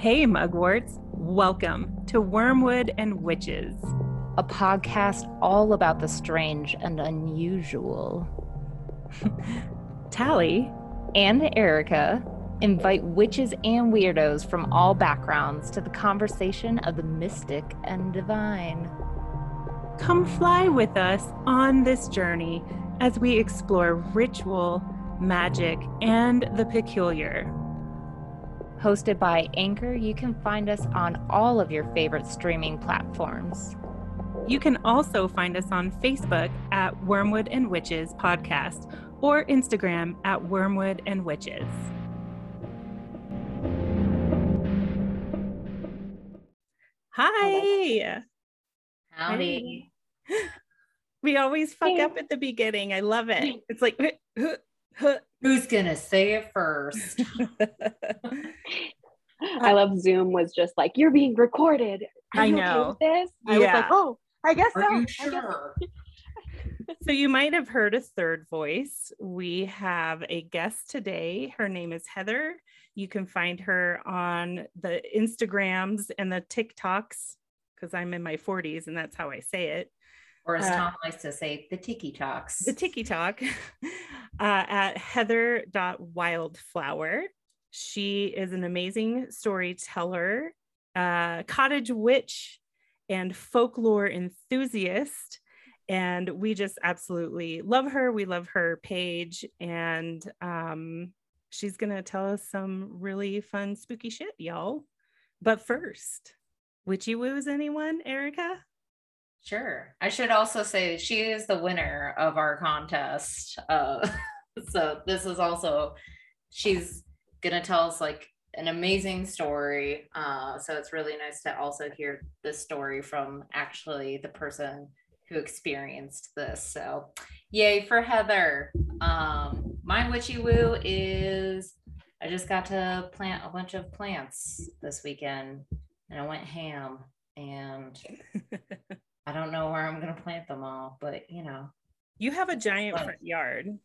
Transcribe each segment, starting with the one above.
Hey, mugworts. Welcome to Wormwood and Witches, a podcast all about the strange and unusual. Tally and Erica invite witches and weirdos from all backgrounds to the conversation of the mystic and divine. Come fly with us on this journey as we explore ritual, magic, and the peculiar. Hosted by Anchor, you can find us on all of your favorite streaming platforms. You can also find us on Facebook at Wormwood and Witches Podcast or Instagram at Wormwood and Witches. Hi. Howdy. We always fuck hey. up at the beginning. I love it. It's like Who's gonna say it first? I love Zoom was just like, you're being recorded. Are I know. Okay this? I yeah. was like, oh, I guess Are so. You sure? so you might have heard a third voice. We have a guest today. Her name is Heather. You can find her on the Instagrams and the TikToks because I'm in my 40s and that's how I say it or as uh, Tom likes to say, the tiki talks. The tiki talk uh, at heather.wildflower. She is an amazing storyteller, uh, cottage witch, and folklore enthusiast. And we just absolutely love her. We love her page. And um, she's going to tell us some really fun, spooky shit, y'all. But first, witchy woos anyone, Erica? Sure. I should also say she is the winner of our contest. Uh, so this is also she's gonna tell us like an amazing story. Uh, so it's really nice to also hear the story from actually the person who experienced this. So yay for Heather. Um, my witchy woo is I just got to plant a bunch of plants this weekend and I went ham and I don't know where I'm going to plant them all, but you know. You have a giant but, front yard.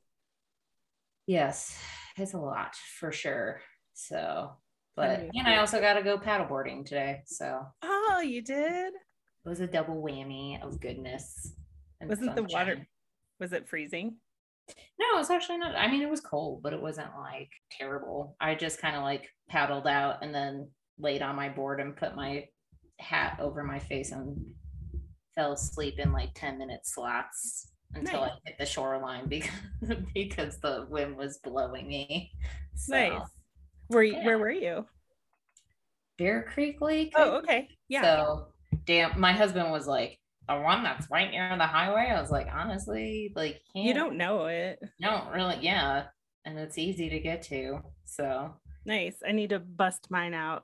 Yes, it's a lot for sure. So, but and I also got to go paddleboarding today. So. Oh, you did? It was a double whammy of goodness. Wasn't sunshine. the water? Was it freezing? No, it was actually not. I mean, it was cold, but it wasn't like terrible. I just kind of like paddled out and then laid on my board and put my hat over my face and fell asleep in like 10 minute slots until nice. I hit the shoreline because because the wind was blowing me. So, nice. Where yeah. where were you? Bear Creek Lake. Oh, okay. Yeah. So damn my husband was like, the one that's right near the highway. I was like, honestly, like you don't know it. don't really, yeah. And it's easy to get to. So nice. I need to bust mine out.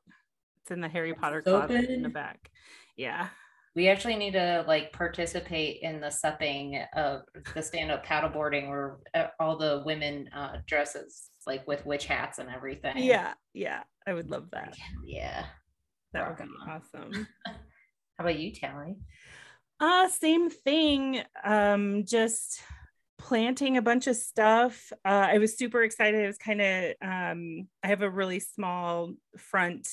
It's in the Harry Potter closet in the back. Yeah we actually need to like participate in the supping of the stand-up paddleboarding where uh, all the women uh, dresses like with witch hats and everything. Yeah, yeah, I would love that. Yeah, that would be awesome. How about you, Tally? Uh, same thing. Um, just planting a bunch of stuff. Uh, I was super excited. It was kind of um, I have a really small front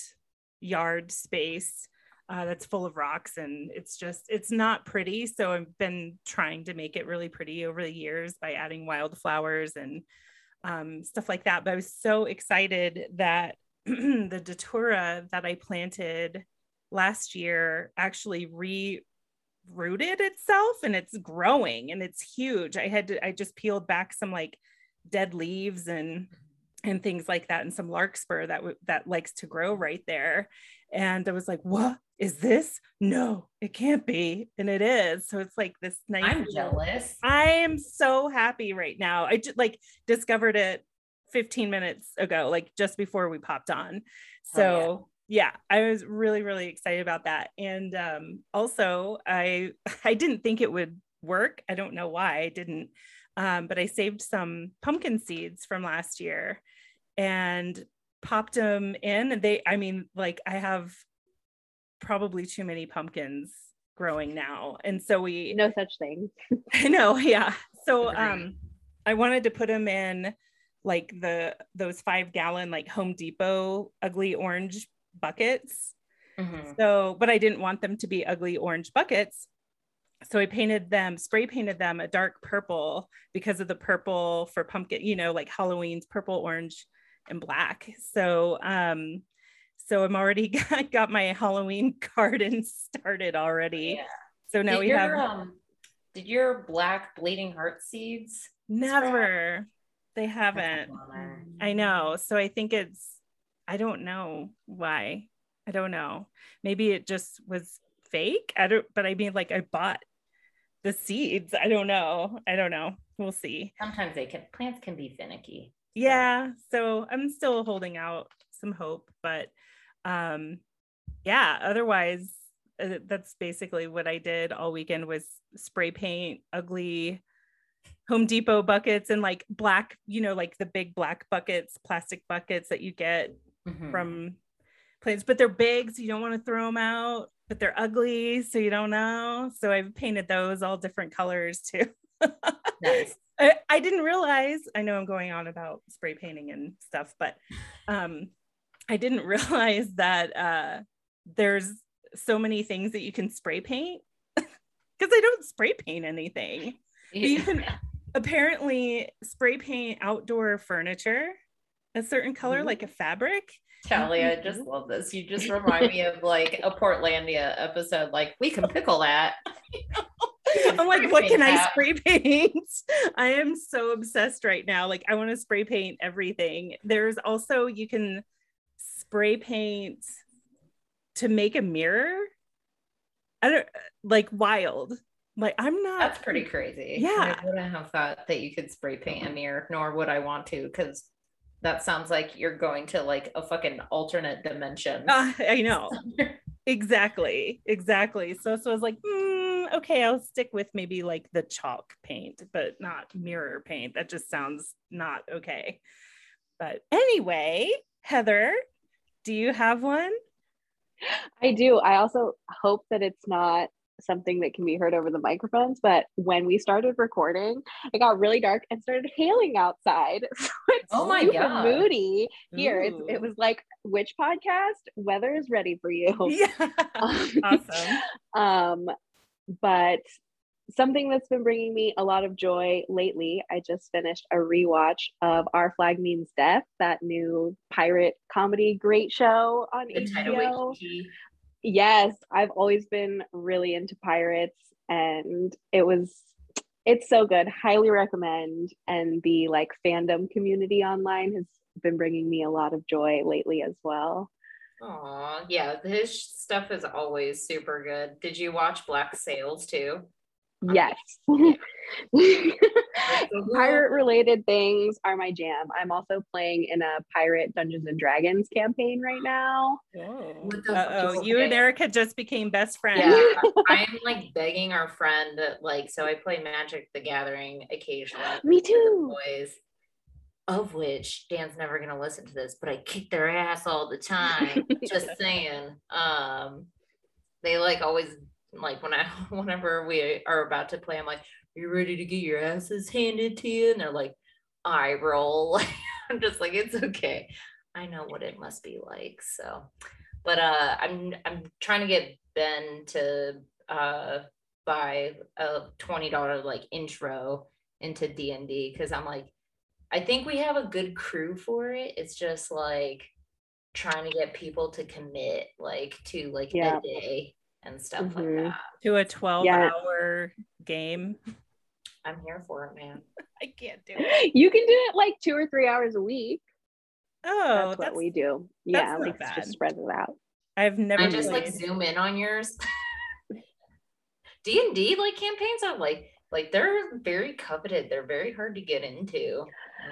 yard space uh, that's full of rocks and it's just it's not pretty. So i've been trying to make it really pretty over the years by adding wildflowers and um, stuff like that. But i was so excited that the datura that i planted last year actually re-rooted itself and it's growing and it's huge. I had to i just peeled back some like dead leaves and and things like that and some larkspur that w- that likes to grow right there and i was like what is this? No, it can't be. And it is. So it's like this nice. I'm jealous. I am so happy right now. I just like discovered it 15 minutes ago, like just before we popped on. So yeah. yeah, I was really, really excited about that. And um, also I I didn't think it would work. I don't know why I didn't. Um, but I saved some pumpkin seeds from last year and popped them in. They, I mean, like I have probably too many pumpkins growing now. And so we no such thing. I know, yeah. So um I wanted to put them in like the those five gallon like Home Depot ugly orange buckets. Mhm. So, but I didn't want them to be ugly orange buckets. So I painted them, spray painted them a dark purple because of the purple for pumpkin, you know, like Halloween's purple, orange, and black. So, um, so I'm already got, got my Halloween garden started already. Yeah. So now did we your, have um, did your black bleeding heart seeds? never, they haven't. I know. So I think it's, I don't know why. I don't know. Maybe it just was fake. I don't, but I mean, like I bought the seeds. I don't know. I don't know. We'll see. Sometimes they can plants can be finicky. Yeah. So I'm still holding out some hope, but um, yeah, otherwise, uh, that's basically what I did all weekend was spray paint ugly Home Depot buckets and like black, you know, like the big black buckets, plastic buckets that you get Mhm. from places, but they're big, so you don't want to throw them out, but they're ugly, so you don't know. So I've painted those all different colors too. Nice. I, I didn't realize, I know I'm going on about spray painting and stuff, but um, I didn't realize that uh, there's so many things that you can spray paint because I don't spray paint anything. You can apparently spray paint outdoor furniture a certain color, Ooh. like a fabric. Kelly, I just mm-hmm. love this. You just remind me of like a Portlandia episode. Like we can pickle that. I'm like, what can I spray paint? I am so obsessed right now. Like, I want to spray paint everything. There's also, you can spray paint to make a mirror. I don't like wild. Like, I'm not. That's pretty crazy. Yeah. I wouldn't have thought that you could spray paint a mirror, nor would I want to, because that sounds like you're going to like a fucking alternate dimension. Uh, I know. exactly. Exactly. So, so I was like, mm, okay, I'll stick with maybe like the chalk paint, but not mirror paint. That just sounds not okay. But anyway, Heather, do you have one? I do. I also hope that it's not something that can be heard over the microphones, but when we started recording, it got really dark and started hailing outside. So it's Oh my super God. moody here. It's, it was like, which podcast? Weather is ready for you. Yeah. awesome. um, but something that's been bringing me a lot of joy lately, I just finished a rewatch of Our Flag Means Death, that new pirate comedy great show on The HBO. Yes, I've always been really into pirates and it was it's so good. Highly recommend and the like fandom community online has been bringing me a lot of joy lately as well. Aw, yeah, his stuff is always super good. Did you watch Black Sails too? Yes. Mhm. pirate related things are my jam. I'm also playing in a pirate Dungeons and Dragons campaign right now. What the oh, you and Erica just became best friends. Yeah, I'm like begging our friend, that like, so I play Magic the Gathering occasionally. Me too. Boys, of which Dan's never gonna listen to this, but I kick their ass all the time. Just saying. Um, they like always like when I whenever we are about to play, I'm like, "Are you ready to get your asses handed to you?" And they're like, "I roll." I'm just like, "It's okay. I know what it must be like." So, but uh, I'm I'm trying to get Ben to uh buy a twenty dollar like intro into D and D because I'm like, I think we have a good crew for it. It's just like trying to get people to commit like to like Yeah. a day and stuff Mhm. like that. To a 12 Yeah. hour game. I'm here for it, man. I can't do it. You can do it like two or three hours a week. Oh, that's, what we do. Yeah, not like bad. just spread it out. I've never I just like zoom in on yours. D and D like campaigns are like like they're very coveted. They're very hard to get into.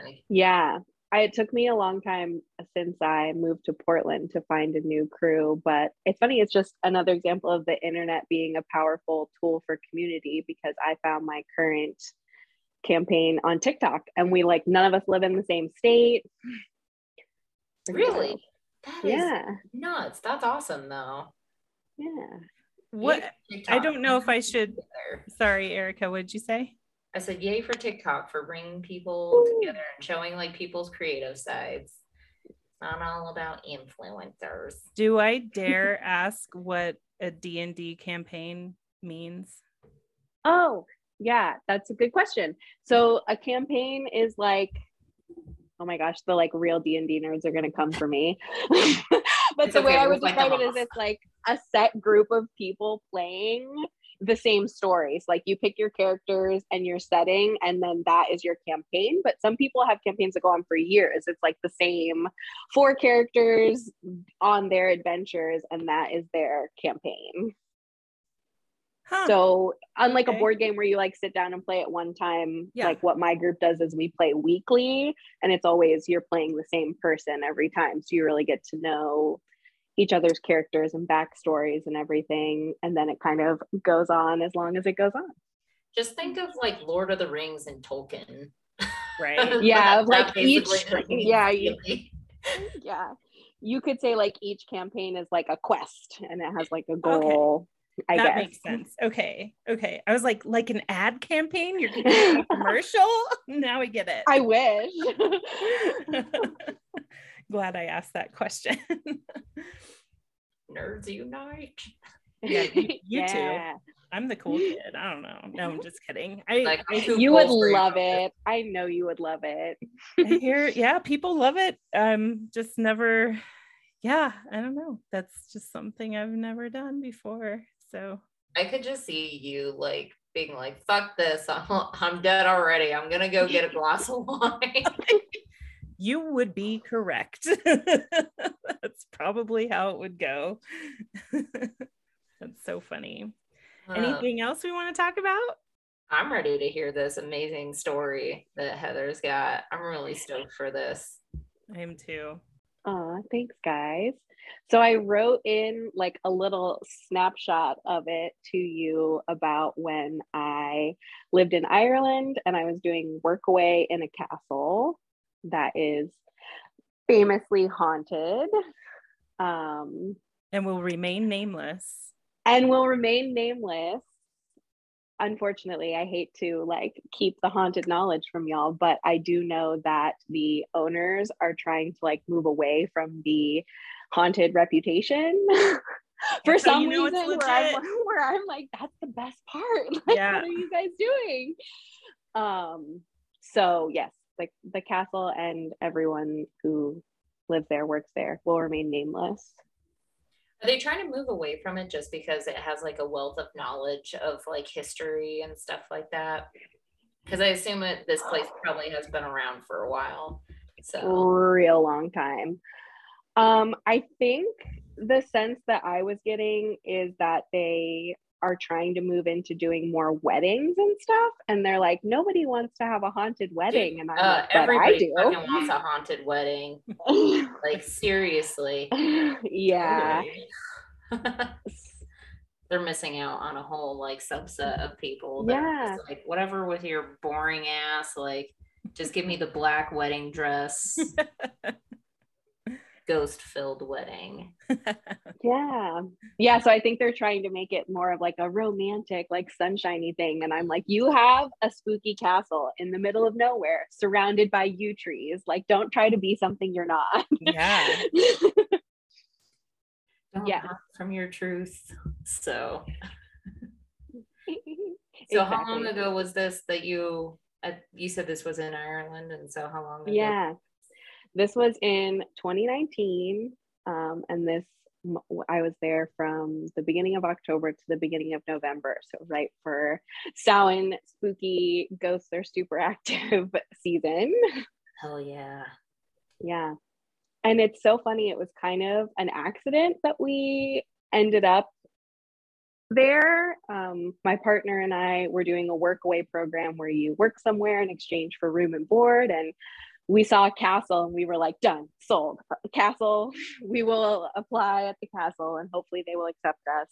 Like, Yeah. I, it took me a long time since I moved to Portland to find a new crew, but it's funny. It's just another example of the internet being a powerful tool for community because I found my current campaign on TikTok and we like none of us live in the same state. Really? wild. That is Yeah. nuts. That's awesome though. Yeah. What I don't know if I should sorry, Erica, what did you say? I said yay for TikTok for bringing people together and showing like people's creative sides. It's not all about influencers. Do I dare ask what a D&D campaign means? Oh, yeah, that's a good question. So a campaign is like oh my gosh, the like real D&D nerds are going to come for me. but It's the way I would describe it is it's like a set group of people playing the same stories. Like you pick your characters and your setting, and then that is your campaign. But some people have campaigns that go on for years. It's like the same four characters on their adventures, and that is their campaign. Huh. So unlike Okay. a board game where you like sit down and play at one time, Yeah. like what my group does is we play weekly and it's always you're playing the same person every time. So you really get to know each other's characters and backstories and everything. And then it kind of goes on as long as it goes on. Just think of like Lord of the Rings and Tolkien. right. Yeah, That like basically each- means yeah, you- Yeah. You could say like each campaign is like a quest and it has like a goal. I that guess. makes sense. Okay. Okay. I was like, like an ad campaign? You're getting a commercial? Now we get it. I wish. Glad I asked that question. Nerds unite. Yeah, you, you. Yeah. I'm the cool kid. I don't know. No, I'm just kidding. I, Like, I, You would love it. I know you would love it. I hear, yeah, people love it. I'm just never, yeah, I don't know. That's just something I've never done before. So I could just see you like being like, fuck this. I'm, I'm dead already. I'm going to go get a glass of wine. You would be correct. That's probably how it would go. That's so funny. Uh, Anything else we want to talk about? I'm ready to hear this amazing story that Heather's got. I'm really stoked for this. I am too. Aw, thanks, guys. So I wrote in like a little snapshot of it to you about when I lived in Ireland and I was doing work away in a castle that is famously haunted um, And will remain nameless. and will remain nameless. Unfortunately, I hate to like keep the haunted knowledge from y'all, but I do know that the owners are trying to like move away from the haunted reputation. For how some you know reason, where I'm, where I'm like, that's the best part. Like, Yeah. what are you guys doing? Um, so yes, the the castle and everyone who lives there, works there, will remain nameless. Are they trying to move away from it just because it has like a wealth of knowledge of like history and stuff like that? Because I assume it, this place probably has been around for a while. So real long time. Um, I think the sense that I was getting is that they are trying to move into doing more weddings and stuff, and they're like, nobody wants to have a haunted wedding, and I'm uh, like, but I everybody fucking do. wants a haunted wedding. Like seriously. yeah. They're missing out on a whole like subset of people. that Yeah. just, like whatever with your boring ass, like just give me the black wedding dress, ghost filled wedding. Yeah. Yeah. So I think they're trying to make it more of like a romantic, like sunshiny thing. And I'm like, you have a spooky castle in the middle of nowhere surrounded by yew trees. Like, don't try to be something you're not. yeah. Don't Yeah. hide from your truth. So so how long ago was this that you uh, you said this was in Ireland and so how long ago? Yeah. This was in 2019. Um, and this, I was there from the beginning of October to the beginning of November. So, right for Samhain spooky ghosts are super active season. Hell yeah. Yeah. And it's so funny. It was kind of an accident that we ended up there. Um, my partner and I were doing a workaway program where you work somewhere in exchange for room and board. And we saw a castle and we were like, done, sold. Castle, we will apply at the castle and hopefully they will accept us.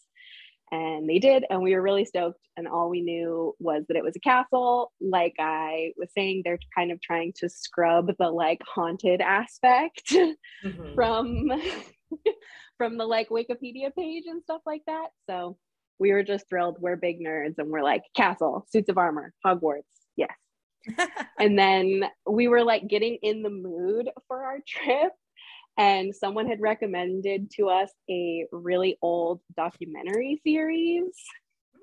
And they did. And we were really stoked. And all we knew was that it was a castle. Like I was saying, they're kind of trying to scrub the like haunted aspect Mhm. from from the like Wikipedia page and stuff like that. So we were just thrilled. We're big nerds and we're like castle, suits of armor, Hogwarts. Yes. And then we were like getting in the mood for our trip and someone had recommended to us a really old documentary series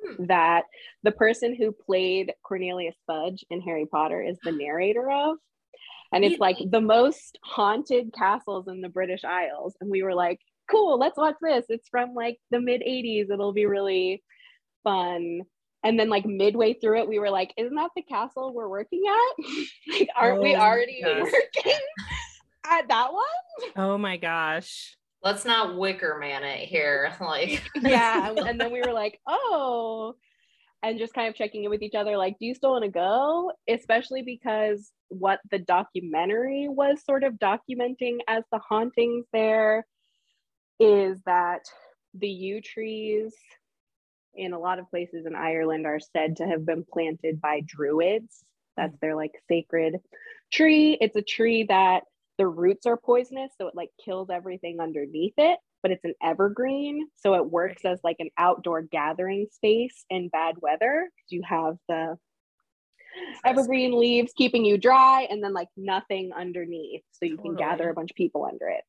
Hmm. that the person who played Cornelius Fudge in Harry Potter is the narrator of. And it's like the most haunted castles in the British Isles. And we were like, cool, let's watch this. It's from like the mid 80s. It'll be really fun. And then, like, midway through it, we were like, isn't that the castle we're working at? like, aren't we Oh my already gosh. working at that one? Oh my gosh. Let's not wicker man it here. Like yeah and- and then we were like oh and just kind of checking in with each other like do you still want to go especially because what the documentary was sort of documenting as the hauntings there is that the yew trees in a lot of places in Ireland are said to have been planted by druids. That's their like sacred tree. It's a tree that the roots are poisonous so it like kills everything underneath it but it's an evergreen so it works as like an outdoor gathering space in bad weather. You have the evergreen leaves keeping you dry and then like nothing underneath so you can gather a bunch of people under it.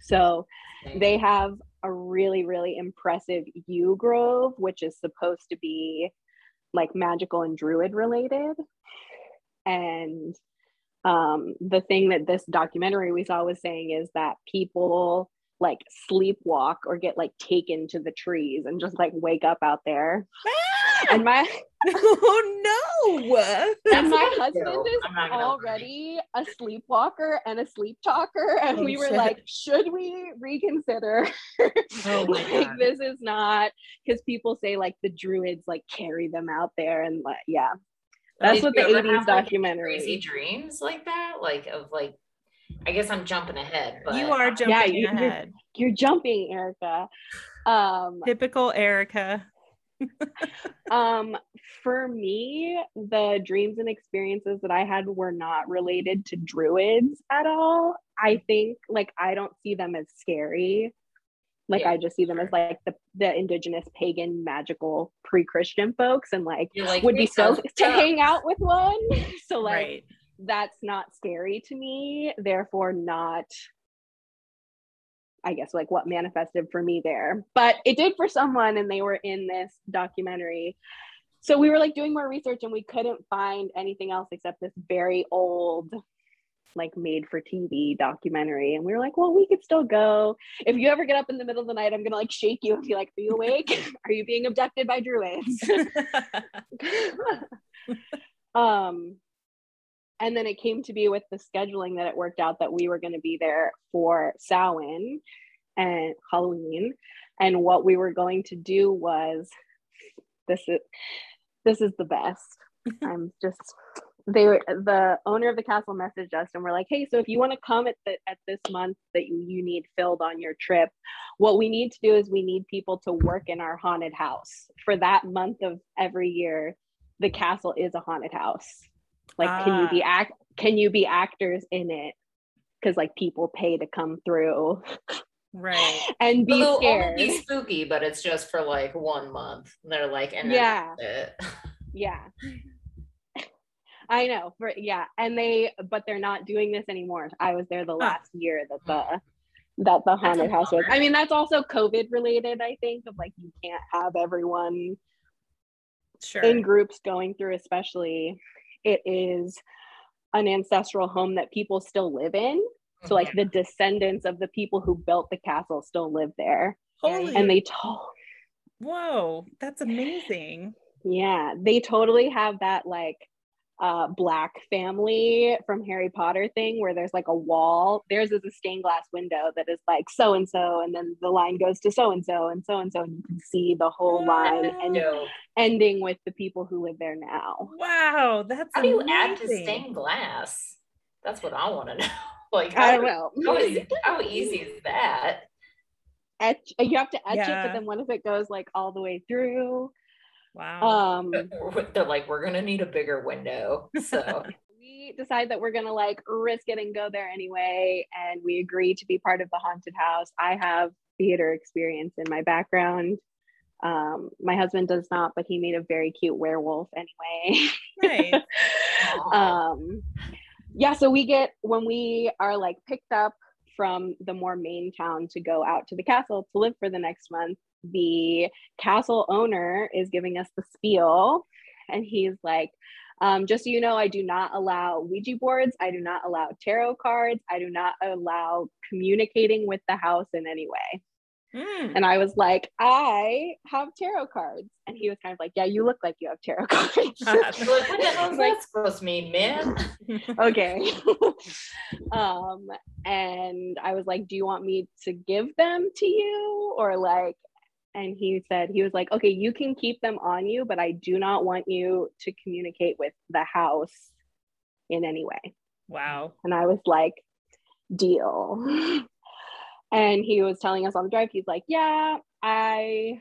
So they have a really really impressive yew grove which is supposed to be like magical and druid related. And um, the thing that this documentary we saw was saying is that people like sleepwalk or get like taken to the trees and just like wake up out there ah! and my oh no. and my husband is I'm not gonna lie. already a sleepwalker and a sleep talker and Oh, we were shit. like should we reconsider Oh my like God. this is not because people say like the druids like carry them out there and like yeah that's Did what the you ever 80s have, like, documentary Crazy dreams like that, like of like. I guess I'm jumping ahead, but you are jumping Yeah, you- you're- ahead. you're jumping erica um Typical Erica. um for me the dreams and experiences that i had were not related to druids at all i think like i don't see them as scary like Yeah, i just see them as like the, the indigenous pagan magical pre-christian folks and like like would be "Hey, so sounds to hang out with one so like right. That's not scary to me therefore not i guess like what manifested for me there. But it did for someone and they were in this documentary. So we were like doing more research and we couldn't find anything else except this very old like made for tv documentary. And we were like well we could still go. If you ever get up in the middle of the night i'm gonna like shake you and be like are you awake? Are you being abducted by druids? Um and then it came to be with the scheduling that it worked out that we were going to be there for Samhain and Halloween. And what we were going to do was this is this is the best. I'm just they were the owner of the castle messaged us and we're like hey so if you want to come at the at this month that you, you need filled on your trip what we need to do is we need people to work in our haunted house. For that month of every year the castle is a haunted house like can you be ah. act can you be actors in it because like people pay to come through right. and be It'll scared only be spooky, but it's just for like one month. They're like, and Yeah. it. yeah i know for yeah and they but they're not doing this anymore i was there the last year that the that the haunted house was i mean that's also covid related i think of like you can't have everyone Sure. in groups going through especially it is an ancestral home that people still live in. So mm-hmm. like the descendants of the people who built the castle still live there. Holy and they told whoa, that's amazing. yeah they totally have that like uh black family from harry potter thing where there's like a wall theirs is a stained glass window that is like so and so and then the line goes to so and so and so and so and you can see the whole line and ending with the people who live there now Wow, that's How do you add to stained glass? That's what I want to know. Like, i how, don't know how, is, how easy is that? etch you have to etch it Yeah. but then what if it goes like all the way through Wow. um They're like, we're gonna need a bigger window. So we decide that we're gonna like risk it and go there anyway and we agree to be part of the haunted house i have theater experience in my background um my husband does not but he made a very cute werewolf anyway nice. Um yeah so we get when we are like picked up from the more main town to go out to the castle to live for the next month, the castle owner is giving us the spiel and he's like, um, just so you know, I do not allow Ouija boards. I do not allow tarot cards. I do not allow communicating with the house in any way. Mm. And I was like, I have tarot cards. And he was kind of like, Yeah, you look like you have tarot cards. like, what the hell is that supposed to mean, man? okay. um, and I was like, Do you want me to give them to you? Or like, and he said, he was like, Okay, you can keep them on you, but I do not want you to communicate with the house in any way. Wow. And I was like, Deal. And he was telling us on the drive, he's like, Yeah, I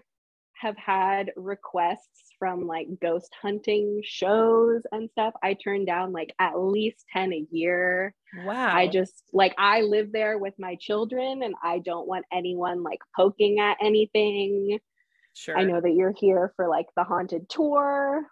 have had requests from like ghost hunting shows and stuff. I turn down like at least 10 a year. Wow. I just like I live there with my children and I don't want anyone like poking at anything. Sure. I know that you're here for like the haunted tour,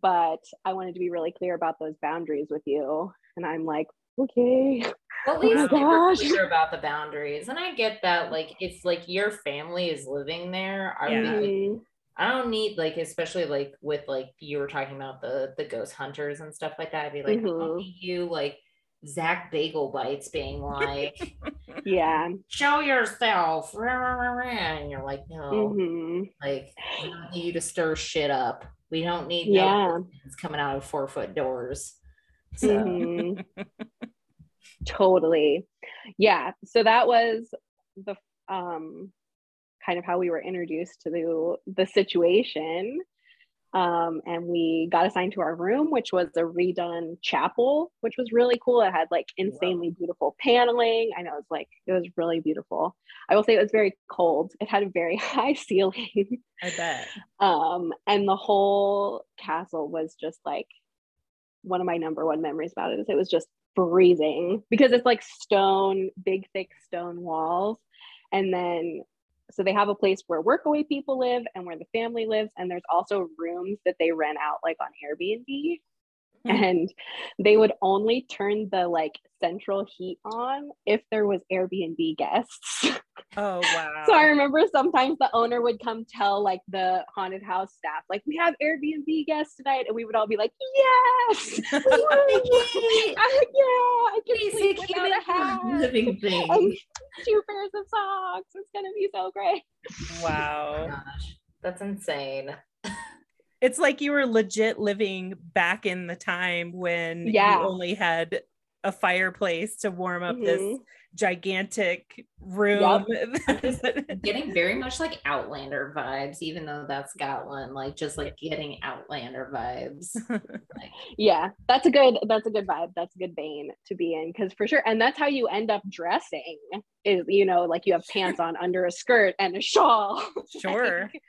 but I wanted to be really clear about those boundaries with you. And I'm like, okay. Well, at oh least oh clear about the boundaries. And I get that, like, if like your family is living there, Are yeah. like, I don't need like, especially like with like you were talking about the the ghost hunters and stuff like that. I'd be like, mm-hmm. you like Zach Bagel Bites being like, yeah, show yourself, and you're like, no, mm-hmm. like, we don't need you to stir shit up. We don't need yeah no coming out of four foot doors. So. Mm-hmm. totally. Yeah. So that was the um, kind of how we were introduced to the the situation. Um, and we got assigned to our room, which was a redone chapel, which was really cool. It had like insanely wow. beautiful paneling. I know it was like it was really beautiful. I will say it was very cold. It had a very high ceiling. I bet. Um, and the whole castle was just like one of my number one memories about it is it was just freezing because it's like stone, big thick stone walls. And then so they have a place where workaway people live and where the family lives and there's also rooms that they rent out like on Airbnb. Mm-hmm. And they would only turn the like central heat on if there was Airbnb guests. Oh wow. so I remember sometimes the owner would come tell like the haunted house staff, like, we have Airbnb guests tonight, and we would all be like, Yes, I, yeah, I can Please sleep without a hat. Living thing. two pairs of socks. It's gonna be so great. Wow. Oh gosh, that's insane it's like you were legit living back in the time when yeah. you only had a fireplace to warm up mm-hmm. this gigantic room. Yep. getting very much like Outlander vibes, even though that's Scotland, like just like getting Outlander vibes. like, yeah, that's a good that's a good vibe. That's a good vein to be in because for sure, and that's how you end up dressing. Is you know like you have pants on under a skirt and a shawl. Sure. like,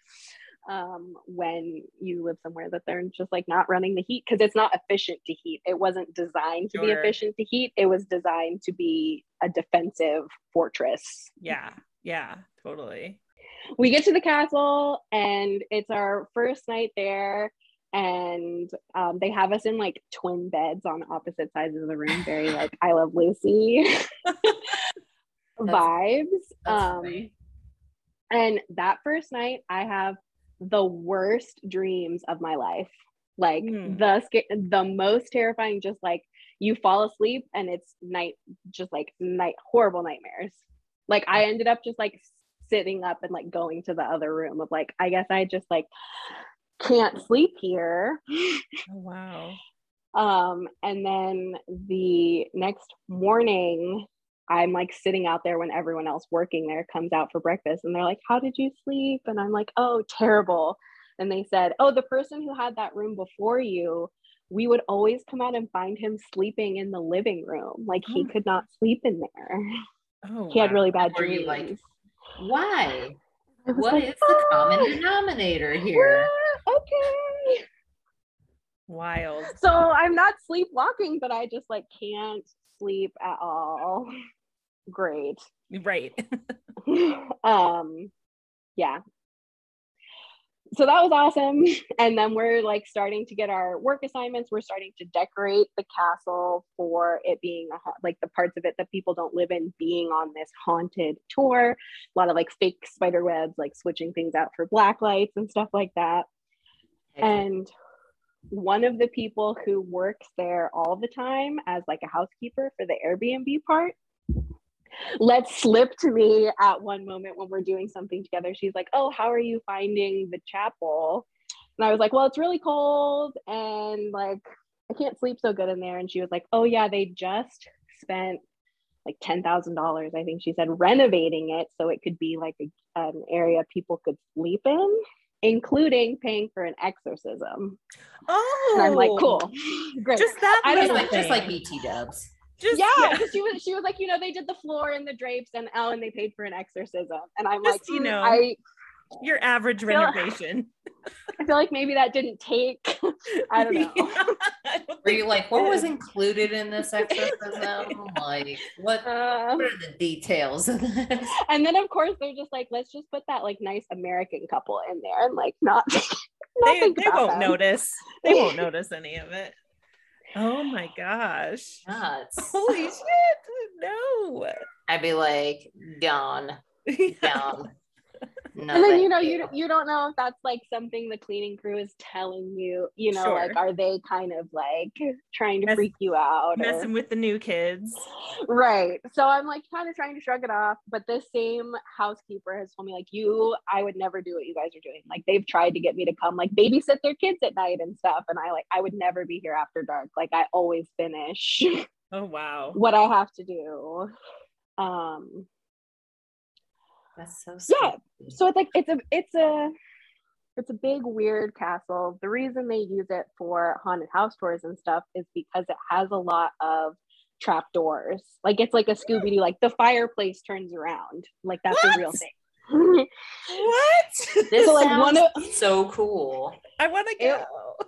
um, when you live somewhere that they're just like not running the heat because it's not efficient to heat. It wasn't designed to sure. be efficient to heat. It was designed to be a defensive fortress. Yeah, yeah, totally. We get to the castle and it's our first night there. And um, they have us in like twin beds on opposite sides of the room, very like I Love Lucy vibes. That's um, and that first night, I have the worst dreams of my life. Like mm. the the most terrifying just like you fall asleep and it's night just like night horrible nightmares. Like I ended up just like sitting up and like going to the other room of like I guess I just like can't sleep here. Oh, wow. Um and then the next morning I'm like sitting out there when everyone else working there comes out for breakfast and they're like, How did you sleep? And I'm like, Oh, terrible. And they said, Oh, the person who had that room before you, we would always come out and find him sleeping in the living room. Like he oh. could not sleep in there. Oh, he wow. had really bad dreams. Like, why? What like, is the common oh, denominator here? okay. Wild. So I'm not sleepwalking, but I just like can't sleep at all great. Right. um, yeah. so that was awesome. And then we're like starting to get our work assignments. We're starting to decorate the castle for it being a, like the parts of it that people don't live in being on this haunted tour. A lot of like fake spider webs, like switching things out for black lights and stuff like that. And one of the people who works there all the time as like a housekeeper for the Airbnb part let slip to me at one moment when we're doing something together. She's like, Oh, how are you finding the chapel? And I was like, Well, it's really cold and like I can't sleep so good in there. And she was like, Oh, yeah, they just spent like $10,000, I think she said, renovating it so it could be like a, an area people could sleep in, including paying for an exorcism. Oh, And I'm like, Cool, great. Just that. I don't Just like, just like. BT dubs. Just yeah, because she was she was like, you know, they did the floor and the drapes and oh, and they paid for an exorcism. And I'm Just, like, you "Mm, know, I your average feel- renovation. I feel like maybe that didn't take. I don't know. I don't Were you like, what was included in this exorcism? like, what, Uh, what are the details of this? and then of course they're just like, let's just put that like nice American couple in there and like not. not They, they won't them. notice. They won't notice any of it. Oh my gosh. Nuts. Holy shit. No. I'd be like, gone, gone. No, and then you know you you don't know if that's like something the cleaning crew is telling you you know like are they kind of like trying to Mess- freak you out or- Messing with the new kids. right. So i'm like kind of trying to shrug it off but this same housekeeper has told me like you i would never do what you guys are doing. Like they've tried to get me to come like babysit their kids at night and stuff and i like i would never be here after dark. Like i always finish Oh wow. what i have to do. Um That's so Yeah. so it's like it's a it's a it's a big weird castle the reason they use it for haunted house tours and stuff is because it has a lot of trap doors like it's like a scooby-doo like the fireplace turns around like that's a real thing What? This So, like, sounds one of- so cool. I want to go.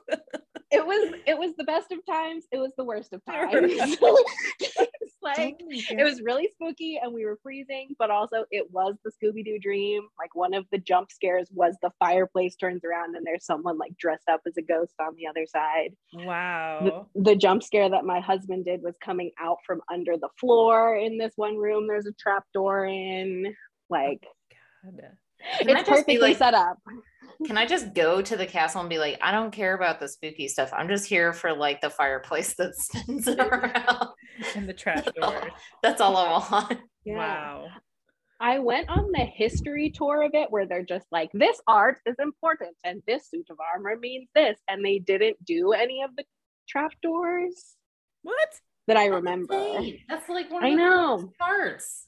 it was it was the best of times. It was the worst of times. Like it was really spooky and we were freezing but also it was the scooby-doo dream. Like one of the jump scares was the fireplace turns around and there's someone like dressed up as a ghost on the other side. Wow. the, the jump scare that my husband did was coming out from under the floor in this one room. There's a trap door in like oh God. Can I it's just be perfectly like- set up Can I just go to the castle and be like, I don't care about the spooky stuff. I'm just here for like the fireplace that spins around. And the trash doors. That's all I want. Yeah. Wow. I went on the history tour of it where they're just like, this art is important and this suit of armor means this. And they didn't do any of the trapdoors What? that I remember. That's like one of I the know. parts.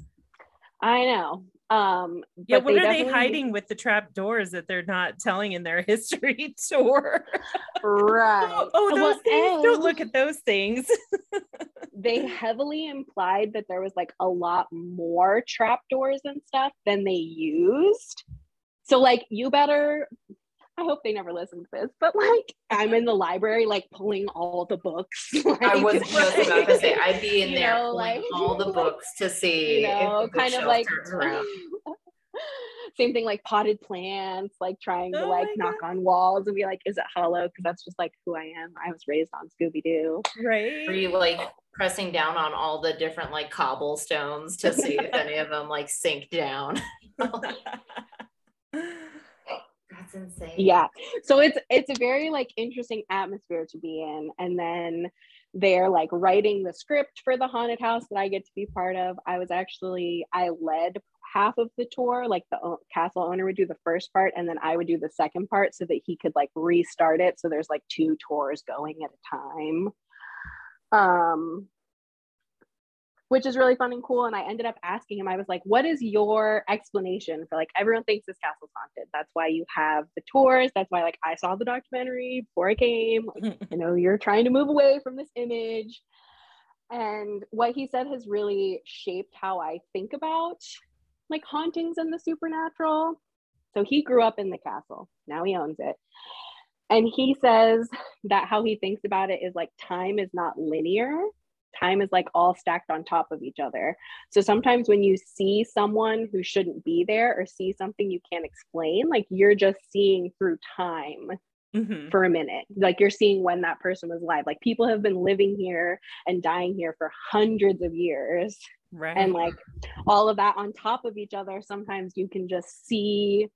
I know. Um, Yeah, but what are they hiding with the trap doors that they're not telling in their history tour? Right. oh, oh, Well, those things. Don't look at those things. they heavily implied that there was like a lot more trapdoors and stuff than they used. So like you better I hope they never listen to this, but like I'm in the library like pulling all the books. I was just about to say, I'd be in there know, pulling like- all the books to see you know, if the kind of like same thing like potted plants, like trying to Oh like my knock on walls and be like, is it hollow? Because that's just like who I am. I was raised on Scooby Doo. right? Were you like pressing down on all the different like cobblestones to see if any of them like sink down? That's insane. yeah. So it's it's a very like interesting atmosphere to be in. And then they're like writing the script for the haunted house that i get to be part of. I was actually i led half of the tour like the castle owner would do the first part and then i would do the second part so that he could like restart it. So there's like two tours going at a time. Um which is really fun and cool. And I ended up asking him, I was like, what is your explanation for like everyone thinks this castle's haunted? That's why you have the tours. That's why like I saw the documentary before I came. Like, you know, you're trying to move away from this image. And what he said has really shaped how I think about like hauntings and the supernatural. So he grew up in the castle. Now he owns it. And he says that how he thinks about it is like time is not linear time is like all stacked on top of each other. So sometimes when you see someone who shouldn't be there or see something you can't explain, like you're just seeing through time Mhm. for a minute. Like you're seeing when that person was alive. Like people have been living here and dying here for hundreds of years. Right. And like all of that on top of each other, sometimes you can just see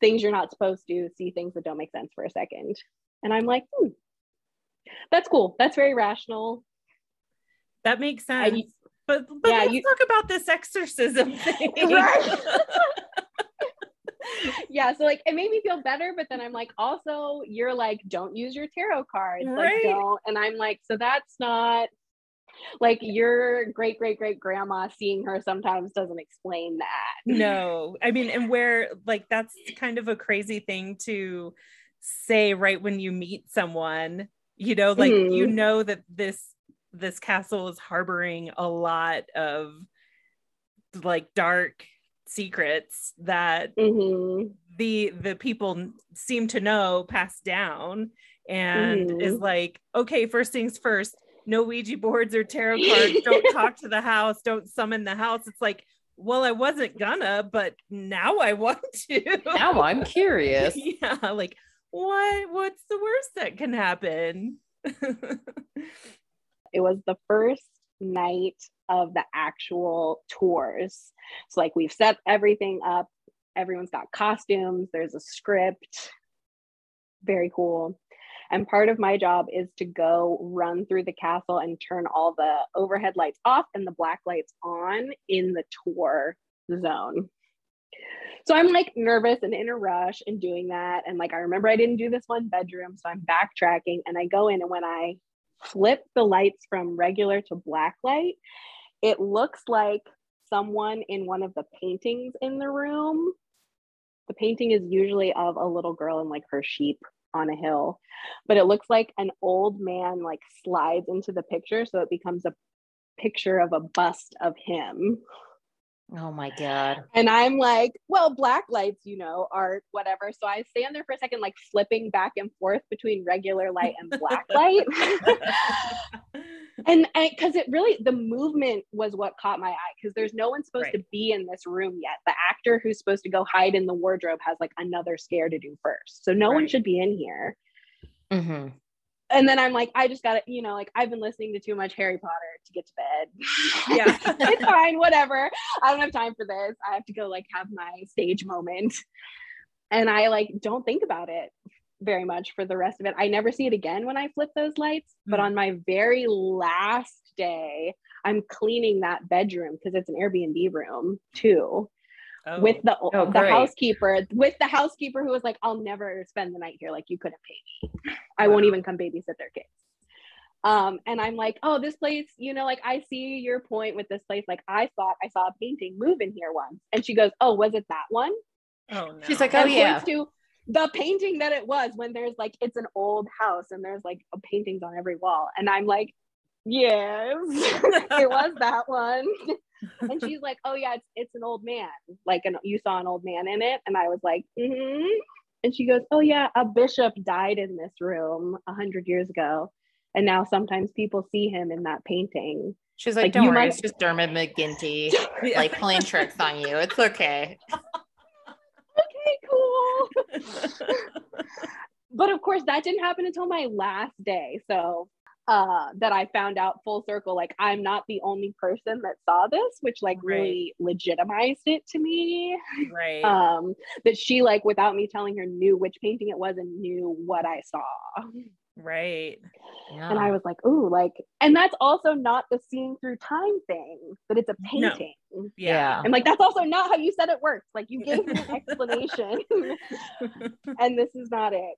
things you're not supposed to, see things that don't make sense for a second. And I'm like, hmm, that's cool. That's very rational. That makes I- sense. but but yeah, let's you- talk about this exorcism thing. Right. yeah so like it made me feel better but then i'm like also you're like don't use your tarot cards Right. like don't and i'm like so that's not like your great great great grandma seeing her sometimes doesn't explain that no i mean and where like that's kind of a crazy thing to say right when you meet someone you know like you Mhm. know that this this castle is harboring a lot of like dark secrets that Mhm. the the people seem to know passed down and Mhm. is like okay first things first no ouija boards or tarot cards don't talk to the house don't summon the house it's like well i wasn't gonna but now i want to Now I'm curious. yeah like what what's the worst that can happen it was the first night of the actual tours. So like we've set everything up. Everyone's got costumes. There's a script. Very cool. And part of my job is to go run through the castle and turn all the overhead lights off and the black lights on in the tour zone. So i'm like nervous and in a rush and doing that. And like i remember i didn't do this one bedroom so i'm backtracking. And i go in and when i flip the lights from regular to black light it looks like someone in one of the paintings in the room. The painting is usually of a little girl and like her sheep on a hill, but it looks like an old man like slides into the picture. So it becomes a picture of a bust of him. Oh my god. And I'm like, well, black lights, you know, are whatever. So I stand there for a second, like flipping back and forth between regular light and black light. and because it really the movement was what caught my eye because there's no one supposed Right. to be in this room yet the actor who's supposed to go hide in the wardrobe has like another scare to do first so no one should be in here Mhm. And then i'm like i just gotta you know like i've been listening to too much harry potter to get to bed. Yeah. it's fine whatever. I don't have time for this. I have to go like have my stage moment. And i like don't think about it very much for the rest of it. I never see it again when i flip those lights but Mm. on my very last day i'm cleaning that bedroom because it's an airbnb room too Oh. with the Oh, the great. housekeeper with the housekeeper who was like i'll never spend the night here like you couldn't pay me i won't even come babysit their kids um and i'm like oh this place you know like i see your point with this place like i thought i saw a painting move in here once and she goes oh was it that one oh no. She's like, and Oh, yeah. to the painting that it was when there's like it's an old house and there's like paintings on every wall and i'm like yes it was that one and she's like oh yeah it's, it's an old man like an, you saw an old man in it and i was like mm-hmm. and she goes oh yeah a bishop died in this room a hundred years ago and now sometimes people see him in that painting She's like, Like, don't worry, might- it's just Dermot McGinty, Yeah. like playing tricks on you. It's okay. okay cool but of course that didn't happen until my last day so uh that i found out full circle like i'm not the only person that saw this which like Right. really legitimized it to me right. um that she like without me telling her knew which painting it was and knew what i saw right. Yeah. and i was like ooh like and that's also not the seeing through time thing but it's a No. painting Yeah. and like that's also not how you said it works like you gave me an explanation and this is not it.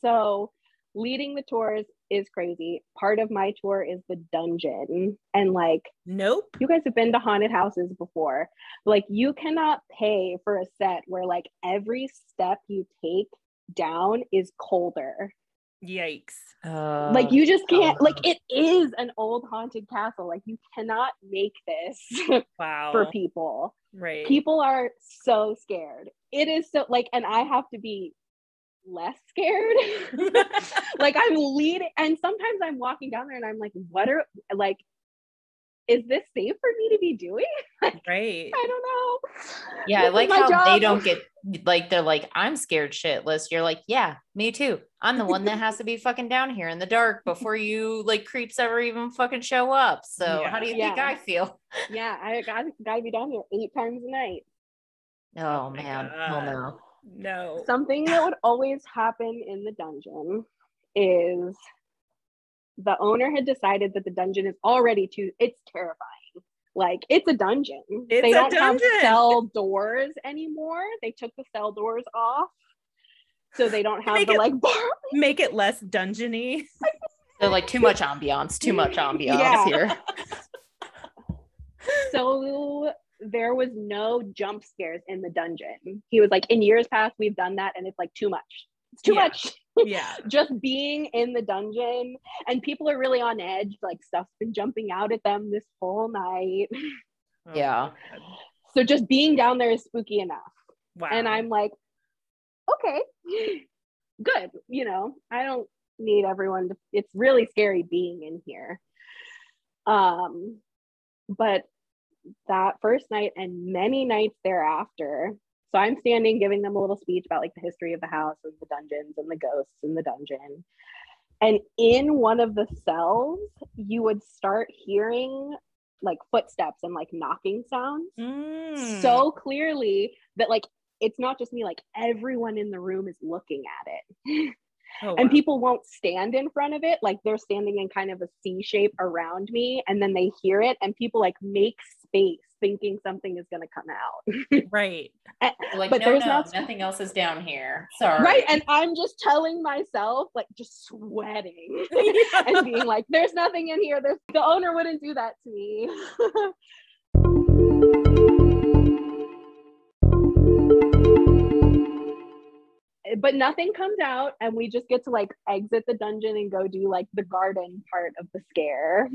So, leading the tours is crazy. Part of my tour is the dungeon. And like, nope. you guys have been to haunted houses before. Like, you cannot pay for a set where like every step you take down is colder. Yikes. Uh, like, you just can't, oh. like, it is an old haunted castle. Like, you cannot make this Wow. for people. Right. people are so scared it is so like and i have to be less scared like i'm leading and sometimes i'm walking down there and i'm like what are like is this safe for me to be doing? right. I don't know. Yeah, I This is like my how they don't get like they're like, I'm scared shitless. You're like, yeah, me too. I'm the one that has to be fucking down here in the dark before you like creeps ever even fucking show up. So Yeah. how do you think I feel? Yeah, I got gotta be down here eight times a night. Oh, oh my man. Oh no. No. Something that would always happen in the dungeon is the owner had decided that the dungeon is already too it's terrifying. Like it's a dungeon. It's they a don't dungeon. have cell doors anymore. They took the cell doors off. So they don't have Make the it- like bar. Make it less dungeony. They're like too much ambiance, too much ambiance Yeah. here. So there was no jump scares in the dungeon. He was like, in years past, we've done that, and it's like too much. It's too Yeah. much. Yeah. Just being in the dungeon, and people are really on edge. Like stuff's been jumping out at them this whole night. Oh, Yeah. So just being down there is spooky enough. Wow. And I'm like, okay, good. You know, I don't need everyone to, it's really scary being in here. Um, but that first night and many nights thereafter, so I'm standing giving them a little speech about like the history of the house and the dungeons and the ghosts in the dungeon. And in one of the cells, you would start hearing like footsteps and like knocking sounds Mm. so clearly that like it's not just me like everyone in the room is looking at it Oh, and wow. people won't stand in front of it like they're standing in kind of a c shape around me and then they hear it and people like make space thinking something is going to come out right. They're like, But no, there's no, not- nothing else is down here. Sorry. right and i'm just telling myself like just sweating and being like there's nothing in here there's the owner wouldn't do that to me but nothing comes out and we just get to like exit the dungeon and go do like the garden part of the scare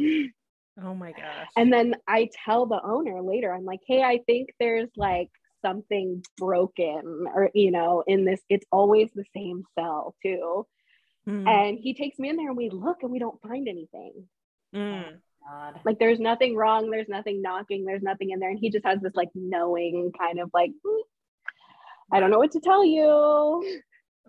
Oh my gosh. and then i tell the owner later i'm like hey i think there's like something broken or you know in this it's always the same cell too Mm, and he takes me in there and we look and we don't find anything mm. God. like there's nothing wrong there's nothing knocking there's nothing in there and he just has this like knowing kind of like "Hmm, i don't know what to tell you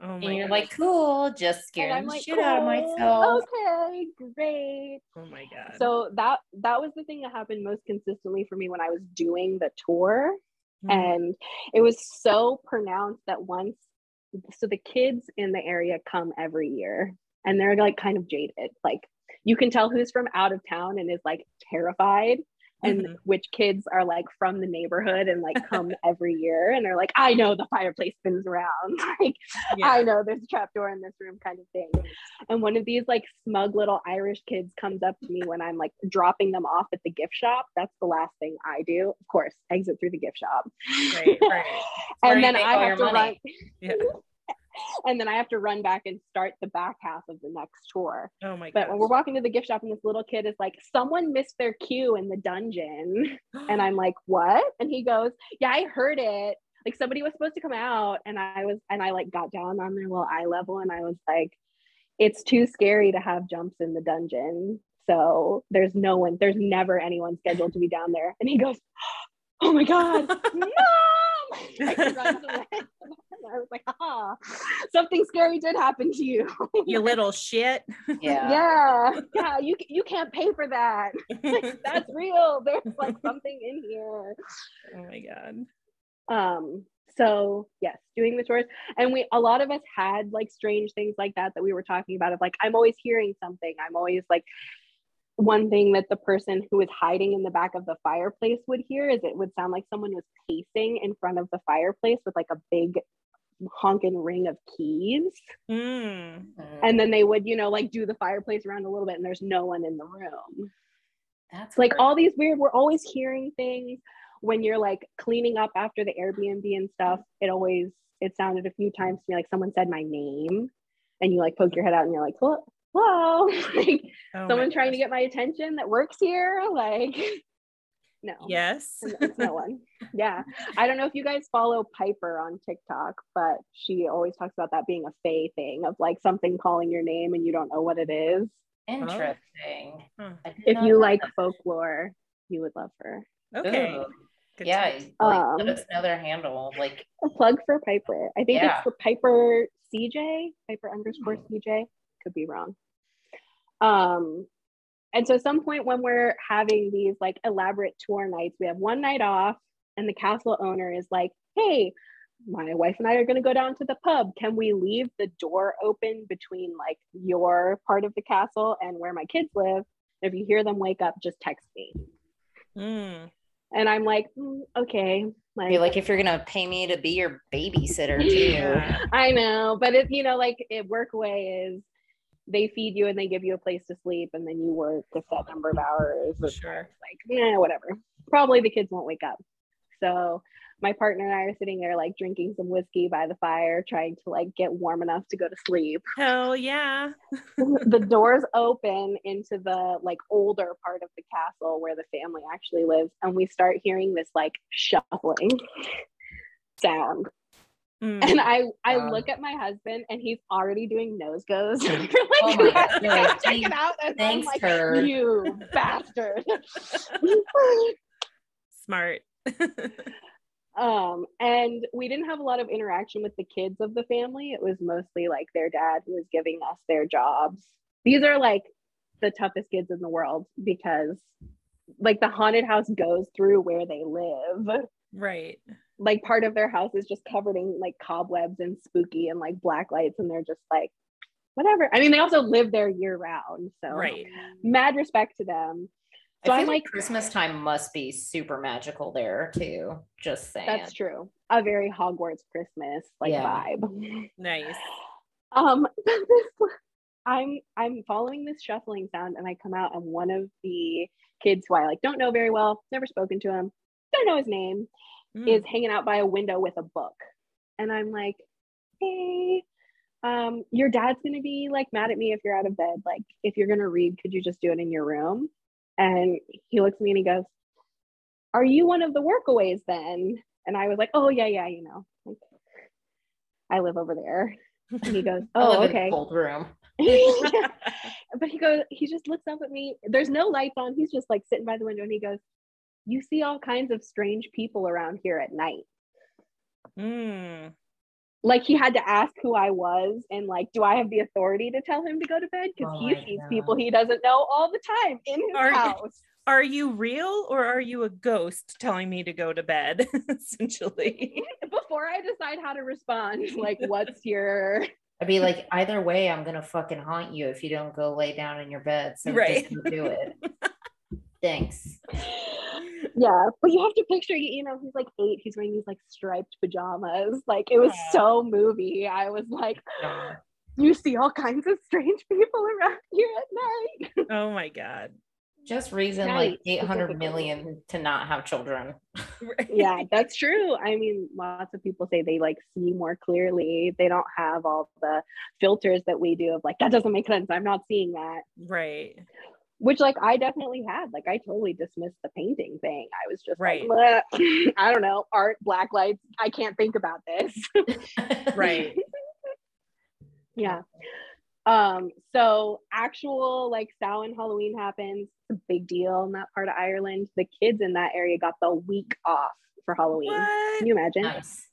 Oh And you're goodness. like, cool, just scared i'm the like shit out of "Cool, myself. okay great oh my god. so that that was the thing that happened most consistently for me when i was doing the tour Mm. and it was so pronounced that once so the kids in the area come every year and they're like kind of jaded like you can tell who's from out of town and is like terrified and Mhm. which kids are like from the neighborhood and like come every year and they're like i know the fireplace spins around like yeah. I know there's a trapdoor in this room kind of thing. And one of these like smug little Irish kids comes up to me when I'm like dropping them off at the gift shop. That's the last thing I do. Of course, exit through the gift shop. Right, right. and then I have to money. Yeah. and then I have to run back and start the back half of the next tour. Oh my god. But when we're walking to the gift shop and this little kid is like, someone missed their cue in the dungeon. And I'm like, what? And he goes, yeah, I heard it. Like somebody was supposed to come out. And I was, and I like got down on their little eye level and I was like, it's too scary to have jumps in the dungeon. So there's no one, there's never anyone scheduled to be down there. And he goes, oh my God, mom! Like, he runs away. I was like, ah, something scary did happen to you. you little shit. Yeah. yeah, yeah, you you can't pay for that. That's real. There's like something in here. oh my god. Um, so yes, doing the chores and we a lot of us had like strange things like that that we were talking about. Of like, I'm always hearing something. I'm always like. One thing that the person who was hiding in the back of the fireplace would hear is it would sound like someone was pacing in front of the fireplace with like a big honking ring of keys. Mm. And then they would, you know, like do the fireplace around a little bit and there's no one in the room. that's like weird. all these weird we're always hearing things when you're like cleaning up after the airbnb and stuff it always it sounded a few times to me like someone said my name and you like poke your head out and you're like hello, hello? like Oh someone trying to get my attention that works here like no Yes. it's it's no one yeah i don't know if you guys follow piper on tiktok but she always talks about that being a fey thing of like something calling your name and you don't know what it is interesting. Huh. If you like that. folklore You would love her. Okay. Ooh. Good yeah, to like, Um, let us know their handle. Like, A plug for Piper. I think Yeah. it's for Piper CJ, Piper underscore CJ. Could be wrong. Um, and so some point when we're having these like elaborate tour nights, we have one night off, and the castle owner is like, "Hey, my wife and I are going to go down to the pub. Can we leave the door open between like your part of the castle and where my kids live? If you hear them wake up, just text me." Mm. And I'm like, "Mm, "Okay." be like, if you're gonna pay me to be your babysitter too. I know, but it you know, like it workaway is they feed you and they give you a place to sleep and then you work a set number of hours. Sure. Like, yeah, whatever. Probably the kids won't wake up. So my partner and I are sitting there like drinking some whiskey by the fire, trying to like get warm enough to go to sleep. Hell yeah. the doors open into the like older part of the castle where the family actually lives, and we start hearing this like shuffling sound. Mm. And I I Wow. look at my husband and he's already doing nose goes. Like, Oh my like, go check it out. And Thanks, like, turd. you bastard. Smart. um, and we didn't have a lot of interaction with the kids of the family. It was mostly like their dad who was giving us their jobs. These are like the toughest kids in the world because like the haunted house goes through where they live. right. Like part of their house is just covered in like cobwebs and spooky and like black lights and they're just like whatever i mean they also live there year round so Right. mad respect to them so I feel i'm like like Christmas time must be super magical there too. Just saying. that's true a very hogwarts christmas like Yeah. vibe Nice. um i'm i'm following this shuffling sound and i come out and one of the kids who i like don't know very well never spoken to him don't know his name Mm. is hanging out by a window with a book. And I'm like, hey, um, your dad's gonna be like mad at me if you're out of bed. Like, if you're gonna read, could you just do it in your room? And he looks at me and he goes, Are you one of the workaways then? And I was like, Oh yeah, yeah, you know, like I live over there. And he goes, Oh, live in a okay. cold room. but he goes, he just looks up at me. There's no lights on. He's just like sitting by the window and he goes, You see all kinds of strange people around here at night. Mm. Like he had to ask who I was and like, do I have the authority to tell him to go to bed? Because Oh he my sees God. people he doesn't know all the time in his Are- house. Are you real or are you a ghost telling me to go to bed? Essentially. Before I decide how to respond, like, what's your I'd be like, either way, I'm gonna fucking haunt you if you don't go lay down in your bed. So Right. just do it. Thanks. Yeah, but you have to picture, you you know, he's like eight, he's wearing these like striped pajamas. Like it was Aw. so movie. I was like, you see all kinds of strange people around here at night. Oh my God. just reason Night, like 800 million to not have children. Right. yeah, that's true. I mean, lots of people say they like see more clearly. They don't have all the filters that we do of like, that doesn't make sense. I'm not seeing that. Right. Which like I definitely had. Like I totally dismissed the painting thing. I was just Right. like, I don't know, art, black lights. I can't think about this. Right. yeah. Um, so actual like Samhain Halloween happens. It's a big deal in that part of Ireland. The kids in that area got the week off for Halloween. What? Can you imagine? nice.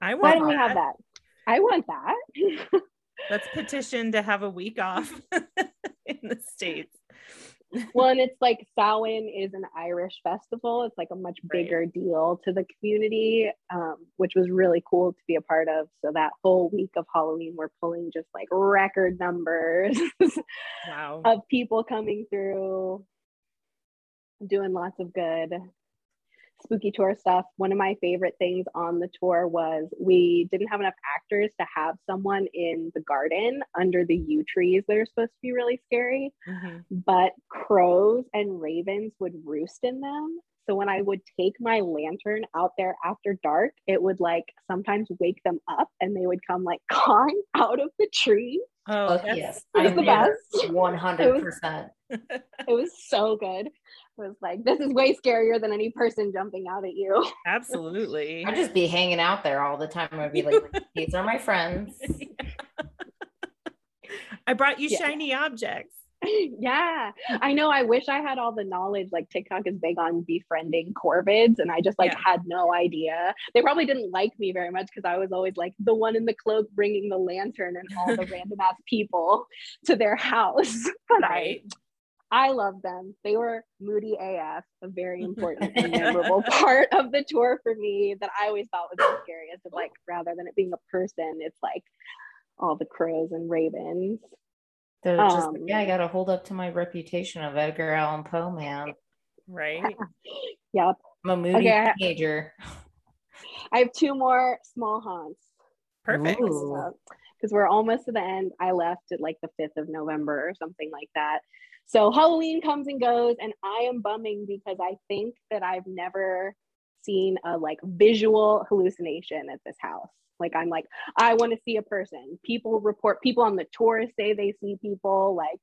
I want Why don't we have that? I want that. Let's petition to have a week off in the States. well, and it's like Samhain is an Irish festival. It's like a much Right. bigger deal to the community, um, which was really cool to be a part of. So that whole week of Halloween, we're pulling just like record numbers Wow. of people coming through, doing lots of good spooky tour stuff. One of my favorite things on the tour was we didn't have enough actors to have someone in the garden under the yew trees that are supposed to be really scary, Mhm. but crows and ravens would roost in them. So when I would take my lantern out there after dark, it would like sometimes wake them up and they would come like cawing out of the tree. Oh, yes. it was the best. 100%. It was so good. It was like, this is way scarier than any person jumping out at you. Absolutely. I'd just be hanging out there all the time. I'd be like, these are my friends. I brought you Yeah. shiny objects. yeah, I know. I wish I had all the knowledge. Like TikTok is big on befriending corvids, and I just like Yeah. had no idea. They probably didn't like me very much because I was always like the one in the cloak bringing the lantern and all the random ass people to their house. but Right. I, I love them. They were moody AF, a very important and memorable part of the tour for me that I always thought was the scariest. Of like, rather than it being a person, it's like all the crows and ravens. They're just Um, yeah, I gotta hold up to my reputation of Edgar Allan Poe, man. Right. Yep. I'm a moody Okay, I- teenager. I have two more small haunts Perfect. Because we're almost to the end. I left at like the 5th of November or something like that. So Halloween comes and goes, and I am bumming because I think that I've never seen a like visual hallucination at this house. Like I'm like, I want to see a person. People report people on the tour say they see people like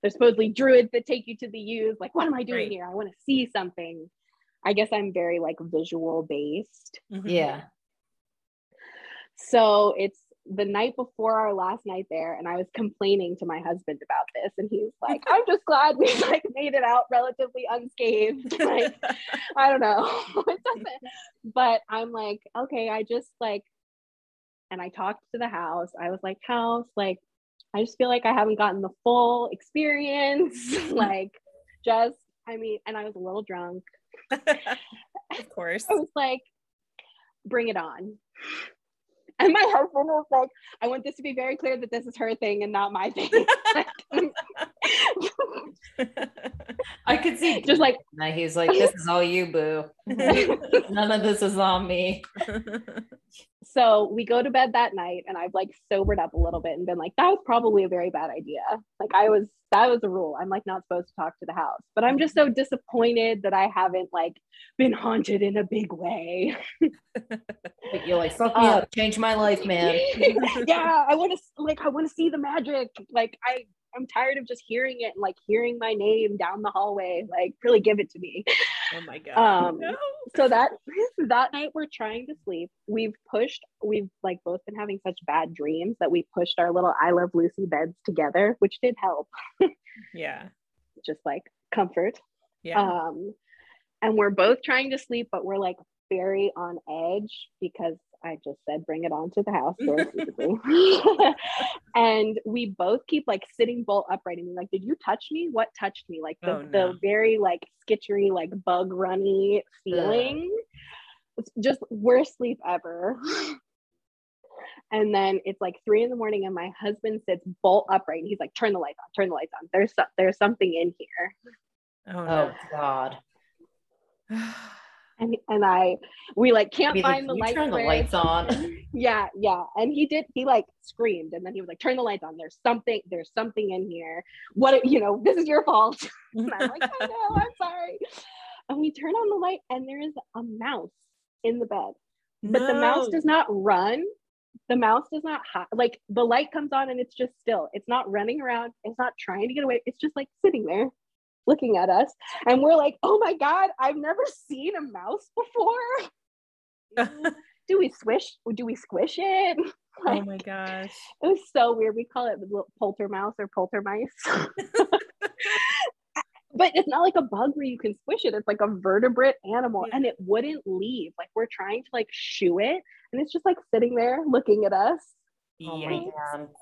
there's supposedly druids that take you to the yews. Like, what am I doing Right. here? I want to see something. I guess I'm very like visual based. Mhm. Yeah. So it's the night before our last night there, and I was complaining to my husband about this, and he's like, "I'm just glad we like made it out relatively unscathed." like, I don't know. But I'm like, okay, I just like, and I talked to the house. I was like, house, like, I just feel like I haven't gotten the full experience. like, just, I mean, and I was a little drunk. of course. I was like, bring it on. And my husband was like, I want this to be very clear that this is her thing and not my thing. I could see Just like, he's like, This is all you, boo. None of this is on me. so we go to bed that night and I've like sobered up a little bit and been like, that was probably a very bad idea. Like I was, that was a rule. I'm like not supposed to talk to the house, but I'm just so disappointed that I haven't like been haunted in a big way. Like, You're like, fuck me Uh, up, change my life, man. yeah, I want to like I want to see the magic. Like I I'm tired of just hearing it and like hearing my name down the hallway. Like really give it to me. oh my god. Um, No. So that that night we're trying to sleep. We've pushed we've like both been having such bad dreams that we pushed our little I love Lucy beds together, which did help. Yeah. Just like comfort. Yeah. Um, and we're both trying to sleep, but we're like very on edge because I just said bring it on to the house very and we both keep like sitting bolt upright and being like, did you touch me? What touched me? Like the, Oh, no. the very like skitchery, like bug runny feeling. It's just worst sleep ever. And then it's like three in the morning, and my husband sits bolt upright. And he's like, "Turn the lights on. Turn the lights on. There's so- there's something in here." oh Oh. God. and and I we like can't like, find the "You light turn the lights on. yeah, yeah. And he did he like screamed and then he was like, turn the lights on. There's something, there's something in here. What you know, this is your fault. and I'm like, I know, I'm sorry. And we turn on the light and there is a mouse in the bed. But the mouse does not run. The mouse does not like the light comes on and it's just still. It's not running around. It's not trying to get away. It's just like sitting there looking at us. And we're like, oh my God, I've never seen a mouse before. do we swish do we squish it oh my gosh. it was so weird we call it the little poltermouse or poltermice but it's not like a bug where you can squish it it's like a vertebrate animal and it wouldn't leave like we're trying to like shoo it and it's just like sitting there looking at us Oh my God.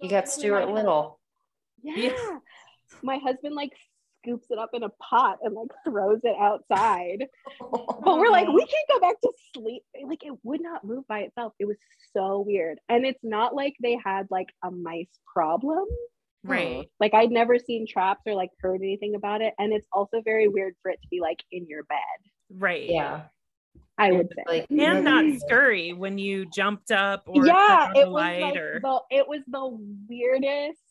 You got Stuart Little. Yeah. My husband like scoops it up in a pot and like throws it outside. But we're like oh. we can't go back to sleep. Like it would not move by itself. It was so weird. And it's not like they had like a mice problem. Right. like i'd never seen traps or like heard anything about it. And it's also very weird for it to be like in your bed. Right. Yeah. i would say. like, And not scurry when you jumped up or yeah turned on the it was light like or the it was the weirdest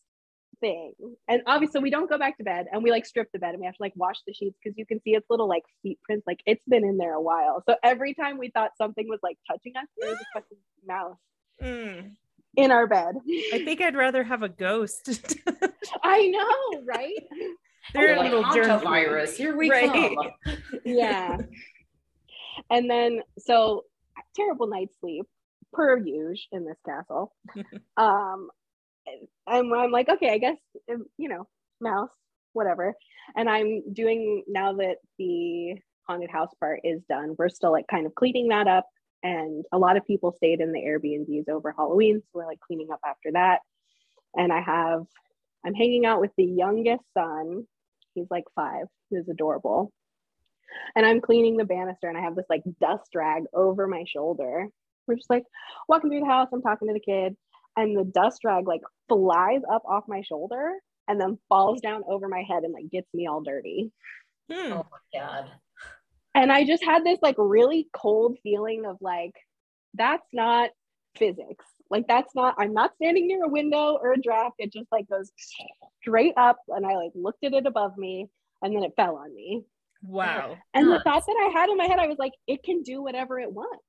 thing and obviously we don't go back to bed and we like strip the bed and we have to like wash the sheets because you can see its little like feet prints like it's been in there a while so every time we thought something was like touching us there was a fucking mouse Mm. in our bed I think I'd rather have a ghost. i know right They're You're a like, little germ virus. Here we Right. come. yeah and then so terrible night's sleep per usual in this castle um I'm, I'm like, okay, I guess, um, you know, mouse, whatever. And I'm doing now that the haunted house part is done, we're still like kind of cleaning that up. And a lot of people stayed in the Airbnbs over Halloween. So we're like cleaning up after that. And I have, I'm hanging out with the youngest son. He's like five, he's adorable. And I'm cleaning the banister and I have this like dust rag over my shoulder. We're just like walking through the house. I'm talking to the kid and the dust rag like flies up off my shoulder and then falls down over my head and like gets me all dirty. Hmm. Oh my god. And I just had this like really cold feeling of like that's not physics. Like that's not I'm not standing near a window or a draft. It just like goes straight up and I like looked at it above me and then it fell on me. Wow. And the thought that I had in my head I was like it can do whatever it wants.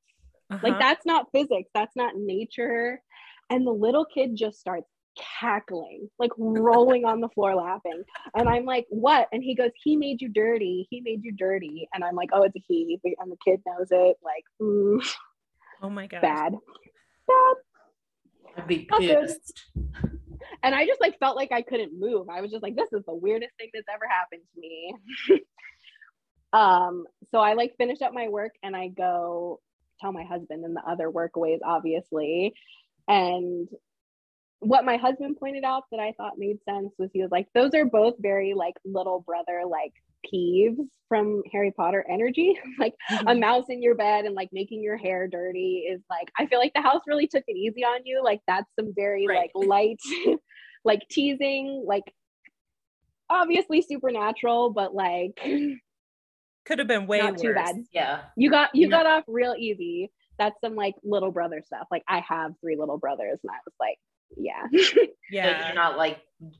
Uh-huh. Like that's not physics. That's not nature. And the little kid just starts cackling, like rolling on the floor laughing. And I'm like, what? And he goes, he made you dirty. He made you dirty. And I'm like, oh, it's a he. And the kid knows it. Like, mm, oh my God. Bad. Bad. I'd be pissed. And I just like felt like I couldn't move. I was just like, this is the weirdest thing that's ever happened to me. um, so I like finish up my work and I go tell my husband and the other workaways, obviously. And what my husband pointed out that I thought made sense was he was like, those are both very like little brother like peeves from Harry Potter energy. like mm-hmm. a mouse in your bed and like making your hair dirty is like, I feel like the house really took it easy on you. Like that's some very right. like light, like teasing, like obviously supernatural, but like could have been way not worse. too bad. Yeah. You got you got off real easy. That's some like little brother stuff. Like I have three little brothers and I was like, yeah. yeah. Like you're not like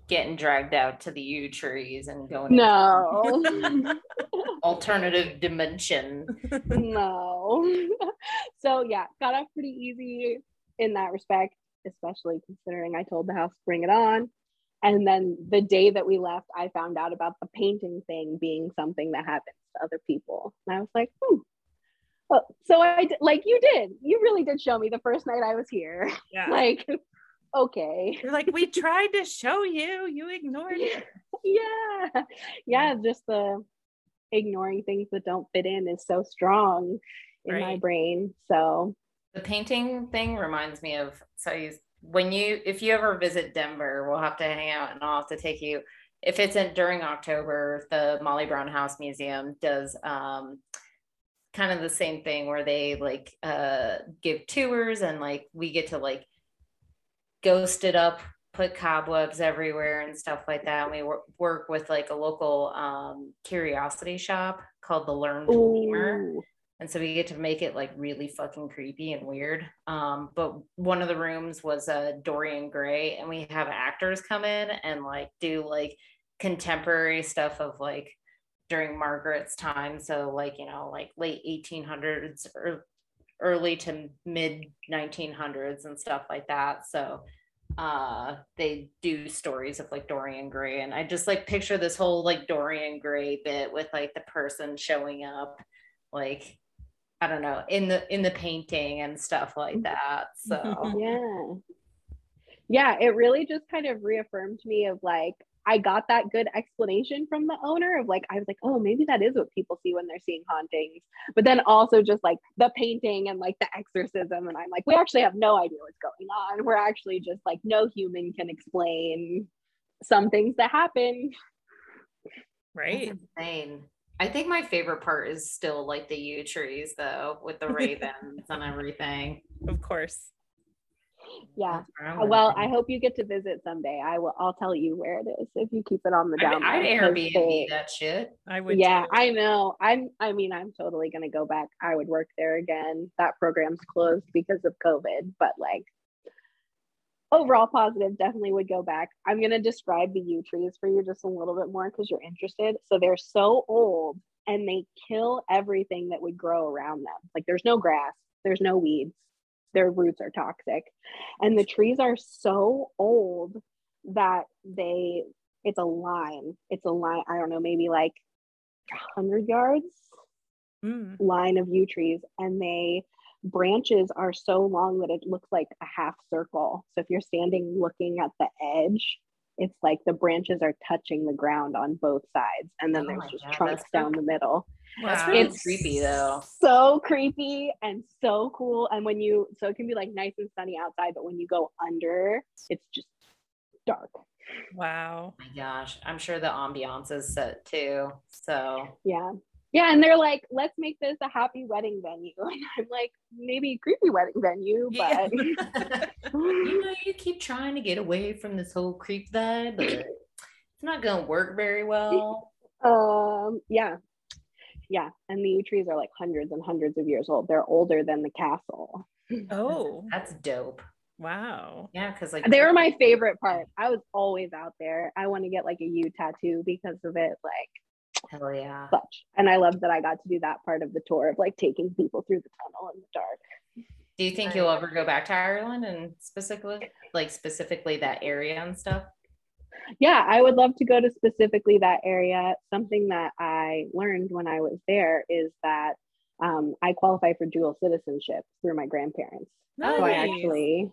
getting dragged out to the yew trees and going no alternative dimension. no. so yeah, got off pretty easy in that respect, especially considering I told the house bring it on. And then the day that we left, I found out about the painting thing being something that happens to other people. And I was like, hmm. So I did, like you did. You really did show me the first night I was here. Yeah. like, okay. You're like, we tried to show you. You ignored it. yeah. Yeah. Just the ignoring things that don't fit in is so strong in right. my brain. So the painting thing reminds me of so you when you if you ever visit Denver, we'll have to hang out and I'll have to take you. If it's in during October, the Molly Brown House Museum does um, kind of the same thing where they like uh, give tours and like we get to like ghost it up, put cobwebs everywhere and stuff like that. And we wor- work with like a local um, curiosity shop called the Learned Lemur. And so we get to make it like really fucking creepy and weird. Um, but one of the rooms was uh, dorian gray and we have actors come in and like do like contemporary stuff of like during margaret's time so like you know like late 1800s or early to mid 1900s and stuff like that so uh they do stories of like dorian gray and i just like picture this whole like dorian gray bit with like the person showing up like I don't know, in the in the painting and stuff like mm-hmm. that. So yeah. Yeah, it really just kind of reaffirmed me of like I got that good explanation from the owner of like I was like, oh, maybe that is what people see when they're seeing hauntings. But then also just like the painting and like the exorcism and I'm like, we actually have no idea what's going on. We're actually just like no human can explain some things that happen. Right. That's insane. I think my favorite part is still like the yew trees though, with the ravens and everything. Of course. Yeah. Uh, well, I hope you get to visit someday. I will. I'll tell you where it is if you keep it on the down. I would Airbnb they, that shit. I would. Yeah, too. I know. I'm. I mean, I'm totally gonna go back. I would work there again. That program's closed because of COVID, but like overall positive definitely would go back i'm going to describe the yew trees for you just a little bit more because you're interested so they're so old and they kill everything that would grow around them like there's no grass there's no weeds their roots are toxic and the trees are so old that they it's a line it's a line i don't know maybe like 100 yards mm. line of yew trees and they branches are so long that it looks like a half circle. So if you're standing looking at the edge, it's like the branches are touching the ground on both sides, and then Oh there's just God, trunks down the middle. That's Wow. really It's creepy though. So creepy and so cool. And when you, so it can be like nice and sunny outside, but when you go under, it's just dark. wow. my gosh, I'm sure the ambiance is set too. So Yeah. Yeah. And they're like, let's make this a happy wedding venue. And I'm like, maybe creepy wedding venue, Yeah. but you know, you keep trying to get away from this whole creep vibe, but it's not gonna work very well. um, yeah. Yeah. And the yew trees are like hundreds and hundreds of years old. They're older than the castle. Oh, That's dope. wow. Yeah, because like They were my favorite part. I was always out there. I want to get like a yew tattoo because of it. Like, hell yeah. such. And I love that I got to do that part of the tour of like taking people through the tunnel in the dark. Do you think you'll ever go back to Ireland and specifically like specifically that area and stuff? Yeah, I would love to go to specifically that area. Something that I learned when I was there is that um, I qualify for dual citizenship through my grandparents. Nice. So I actually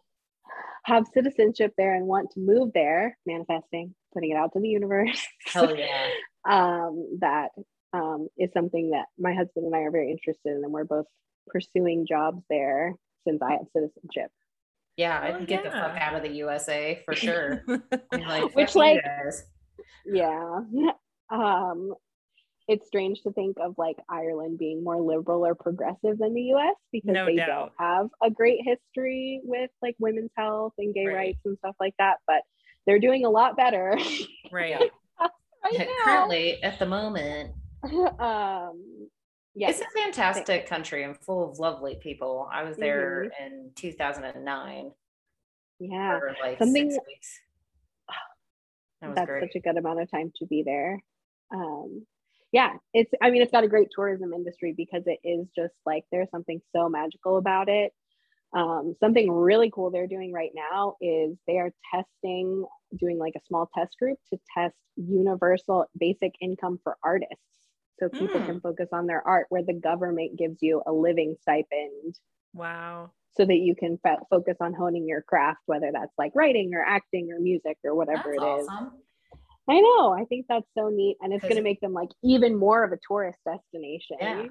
have citizenship there and want to move there, manifesting, putting it out to the universe. Hell yeah. um, that um, is something that my husband and I are very interested in, and we're both pursuing jobs there since I have citizenship. Yeah, I Oh, can get the fuck out of the USA for sure. Like, Which, like. Yeah. um, it's strange to think of like Ireland being more liberal or progressive than the US because No they doubt. don't have a great history with like women's health and gay Right. rights and stuff like that. But they're doing a lot better right. right now. currently at the moment um, yeah. it's a fantastic country and full of lovely people i was there Mm-hmm. in 2009 yeah. for like Something- six weeks that was That's great such a good amount of time to be there. Um, yeah, it's I mean it's got a great tourism industry because it is just like there's something so magical about it. Um, something really cool they're doing right now is they are testing, doing like a small test group to test universal basic income for artists. So people Mm. can focus on their art where the government gives you a living stipend Wow. so that you can fo- focus on honing your craft, whether that's like writing or acting or music or whatever That's it is. awesome. I know. I think that's so neat. And it's going to make them like even more of a tourist destination. Yeah.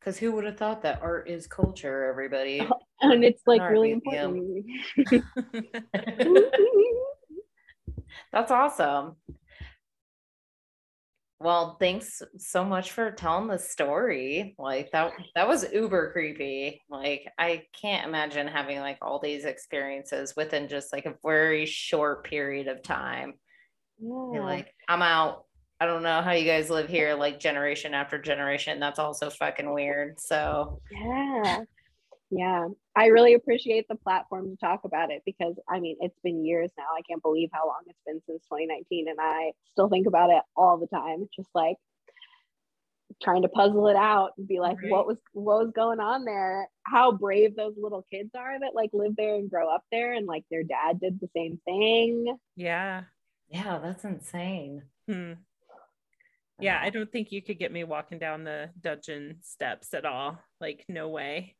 Because who would have thought that art is culture, everybody? And it's like really important. That's awesome. Well, thanks so much for telling the story. Like that that was uber creepy. Like I can't imagine having like all these experiences within just like a very short period of time. You're like, I'm out. I don't know how you guys live here like generation after generation. That's also fucking weird. So yeah. Yeah. I really appreciate the platform to talk about it because I mean, it's been years now. I can't believe how long it's been since 2019. And I still think about it all the time. Just like trying to puzzle it out and be like, Right. what was what was going on there? How brave those little kids are that like live there and grow up there and like their dad did the same thing. yeah. yeah, that's insane. Hmm. Yeah, I don't think you could get me walking down the dungeon steps at all. Like, no way.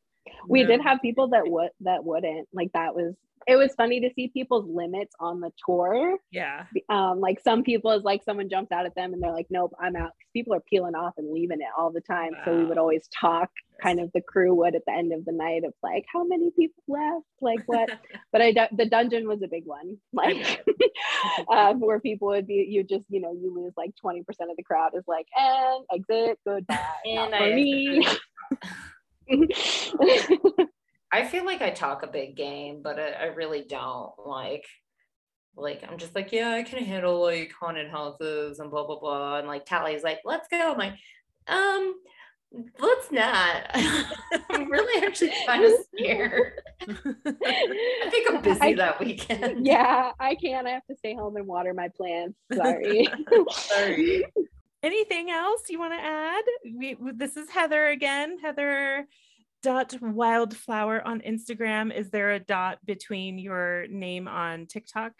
We No. did have people that would that wouldn't like that was it was funny to see people's limits on the tour. Yeah. um like some people is like someone jumps out at them and they're like nope i'm out. People are peeling off and leaving it all the time so we would always talk kind of the crew would at the end of the night of like how many people left? Like what? But i the dungeon was a big one like um, where people would be you just you know you lose like 20% of the crowd is like and exit goodbye And Not for I- me I feel like I talk a big game, but I, I really don't. Like, like I'm just like, yeah, I can handle like haunted houses and blah blah blah. And like Tally's like, let's go. I'm like, um, let's not. I'm really actually kind of scared. I think I'm busy I- that weekend. yeah, I can't. I have to stay home and water my plants. Sorry. Sorry. Anything else you want to add? We, this is Heather again. Heather dot wildflower on Instagram. Is there a dot between your name on TikTok?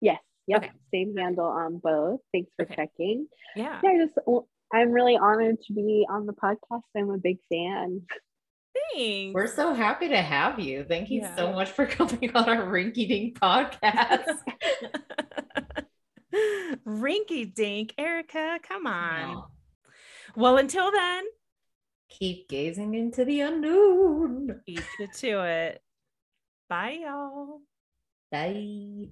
yes. Yep. Okay. Same handle on both. Thanks for Okay. checking. Yeah. Yeah, I just I'm really honored to be on the podcast. I'm a big fan. Thanks. We're so happy to have you. Thank you Yeah. so much for coming on our Rinky Dink podcast. Rinky dink, Erica, come on. Aw. Well, until then, Keep gazing into the unknown. eat you to it. Bye, y'all. Bye.